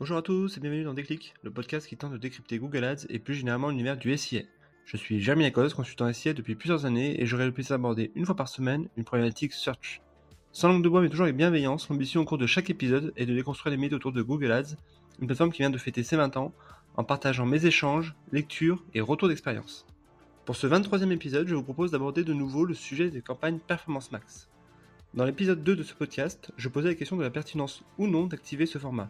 Bonjour à tous et bienvenue dans Déclic, le podcast qui tente de décrypter Google Ads et plus généralement l'univers du SIA. Je suis Jeremy Lacoste, consultant SIA depuis plusieurs années et j'aurai le plaisir d'aborder une fois par semaine une problématique search. Sans langue de bois mais toujours avec bienveillance, l'ambition au cours de chaque épisode est de déconstruire les mythes autour de Google Ads, une plateforme qui vient de fêter ses 20 ans en partageant mes échanges, lectures et retours d'expérience. Pour ce 23e épisode, je vous propose d'aborder de nouveau le sujet des campagnes Performance Max. Dans l'épisode 2 de ce podcast, je posais la question de la pertinence ou non d'activer ce format.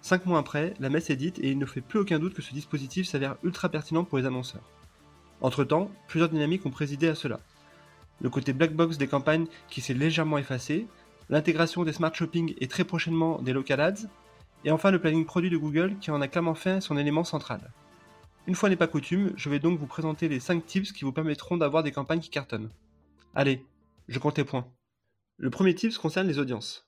Cinq mois après, la messe est dite et il ne fait plus aucun doute que ce dispositif s'avère ultra pertinent pour les annonceurs. Entre-temps, plusieurs dynamiques ont présidé à cela. Le côté black box des campagnes qui s'est légèrement effacé, l'intégration des smart shopping et très prochainement des local ads, et enfin le planning produit de Google qui en a clairement fait son élément central. Une fois n'est pas coutume, je vais donc vous présenter les 5 tips qui vous permettront d'avoir des campagnes qui cartonnent. Allez, je compte les points. Le premier tip concerne les audiences.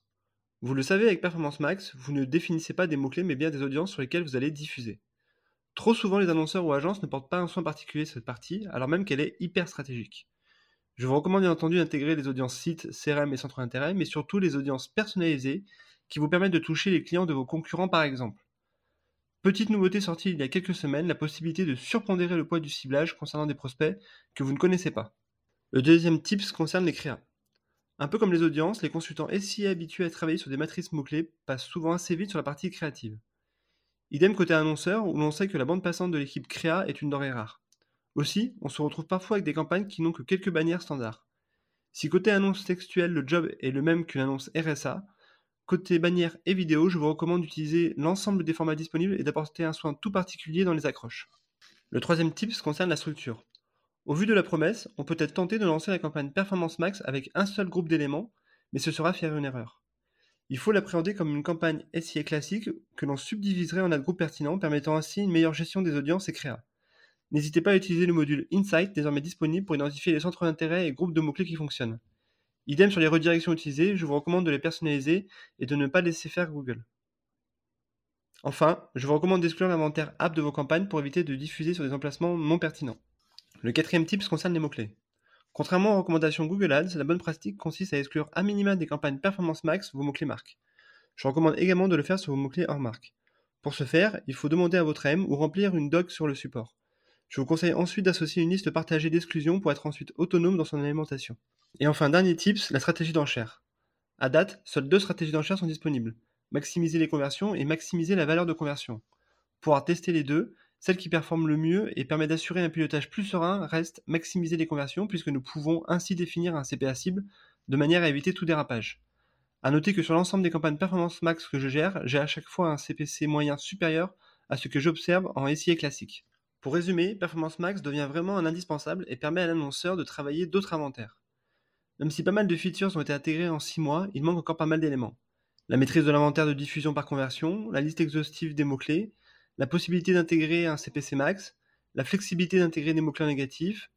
Vous le savez avec Performance Max, vous ne définissez pas des mots-clés mais bien des audiences sur lesquelles vous allez diffuser. Trop souvent les annonceurs ou agences ne portent pas un soin particulier cette partie, alors même qu'elle est hyper stratégique. Je vous recommande bien entendu d'intégrer les audiences sites, CRM et centres d'intérêt, mais surtout les audiences personnalisées qui vous permettent de toucher les clients de vos concurrents par exemple. Petite nouveauté sortie il y a quelques semaines, la possibilité de surpondérer le poids du ciblage concernant des prospects que vous ne connaissez pas. Le deuxième tips concerne les créas. Un peu comme les audiences, les consultants SIA habitués à travailler sur des matrices mots-clés passent souvent assez vite sur la partie créative. Idem côté annonceur, où l'on sait que la bande passante de l'équipe créa est une denrée rare. Aussi, on se retrouve parfois avec des campagnes qui n'ont que quelques bannières standards. Si côté annonce textuelle, le job est le même qu'une annonce RSA, côté bannière et vidéo, je vous recommande d'utiliser l'ensemble des formats disponibles et d'apporter un soin tout particulier dans les accroches. Le troisième tips concerne la structure. Au vu de la promesse, on peut être tenté de lancer la campagne Performance Max avec un seul groupe d'éléments, mais ce sera faire une erreur. Il faut l'appréhender comme une campagne SIA classique que l'on subdiviserait en un groupe pertinent, permettant ainsi une meilleure gestion des audiences et créa. N'hésitez pas à utiliser le module Insight désormais disponible pour identifier les centres d'intérêt et groupes de mots-clés qui fonctionnent. Idem sur les redirections utilisées, je vous recommande de les personnaliser et de ne pas laisser faire Google. Enfin, je vous recommande d'exclure l'inventaire app de vos campagnes pour éviter de diffuser sur des emplacements non pertinents. Le quatrième tip concerne les mots-clés. Contrairement aux recommandations Google Ads, la bonne pratique consiste à exclure à minima des campagnes Performance Max vos mots-clés marques. Je recommande également de le faire sur vos mots-clés hors marque. Pour ce faire, il faut demander à votre M ou remplir une doc sur le support. Je vous conseille ensuite d'associer une liste partagée d'exclusions pour être ensuite autonome dans son alimentation. Et enfin, dernier tips, la stratégie d'enchère. À date, seules deux stratégies d'enchère sont disponibles. Maximiser les conversions et maximiser la valeur de conversion. Pour tester les deux, celle qui performe le mieux et permet d'assurer un pilotage plus serein reste maximiser les conversions puisque nous pouvons ainsi définir un CPA cible de manière à éviter tout dérapage. A noter que sur l'ensemble des campagnes Performance Max que je gère, j'ai à chaque fois un CPC moyen supérieur à ce que j'observe en SIA classique. Pour résumer, Performance Max devient vraiment un indispensable et permet à l'annonceur de travailler d'autres inventaires. Même si pas mal de features ont été intégrées en 6 mois, il manque encore pas mal d'éléments. La maîtrise de l'inventaire de diffusion par conversion, la liste exhaustive des mots-clés, la possibilité d'intégrer un CPC max, la flexibilité d'intégrer des mots-clés négatifs,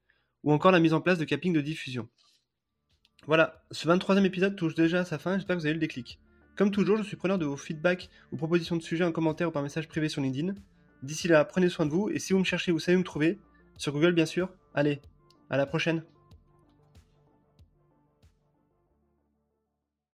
ou encore la mise en place de capping de diffusion. Voilà, ce 23e épisode touche déjà à sa fin, j'espère que vous avez eu le déclic. Comme toujours, je suis preneur de vos feedbacks ou propositions de sujets en commentaire ou par message privé sur LinkedIn. D'ici là, prenez soin de vous et si vous me cherchez, vous savez où me trouver. Sur Google, bien sûr. Allez, à la prochaine.